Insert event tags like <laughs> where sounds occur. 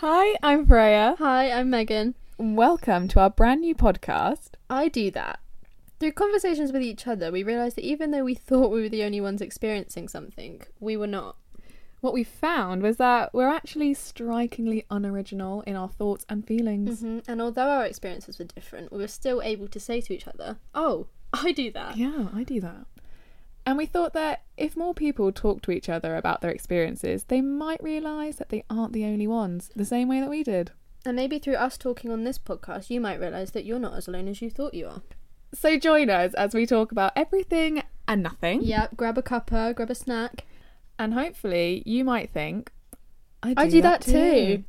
Hi, I'm Freya. Hi, I'm Megan. Welcome to our brand new podcast. I do that. Through conversations with each other, we realised that even though we <laughs> thought we were the only ones experiencing something, we were not. What we found was that we're actually strikingly unoriginal in our thoughts and feelings. hmm And although our experiences were different, we were still able to say to each other, Oh, I do that. Yeah, I do that. And we thought that if more people talk to each other about their experiences, they might realise that they aren't the only ones, the same way that we did. And maybe through us talking on this podcast, you might realise that you're not as alone as you thought you are. So join us as we talk about everything and nothing. Yep, grab a cuppa, grab a snack. And hopefully you might think, I do, I do that too.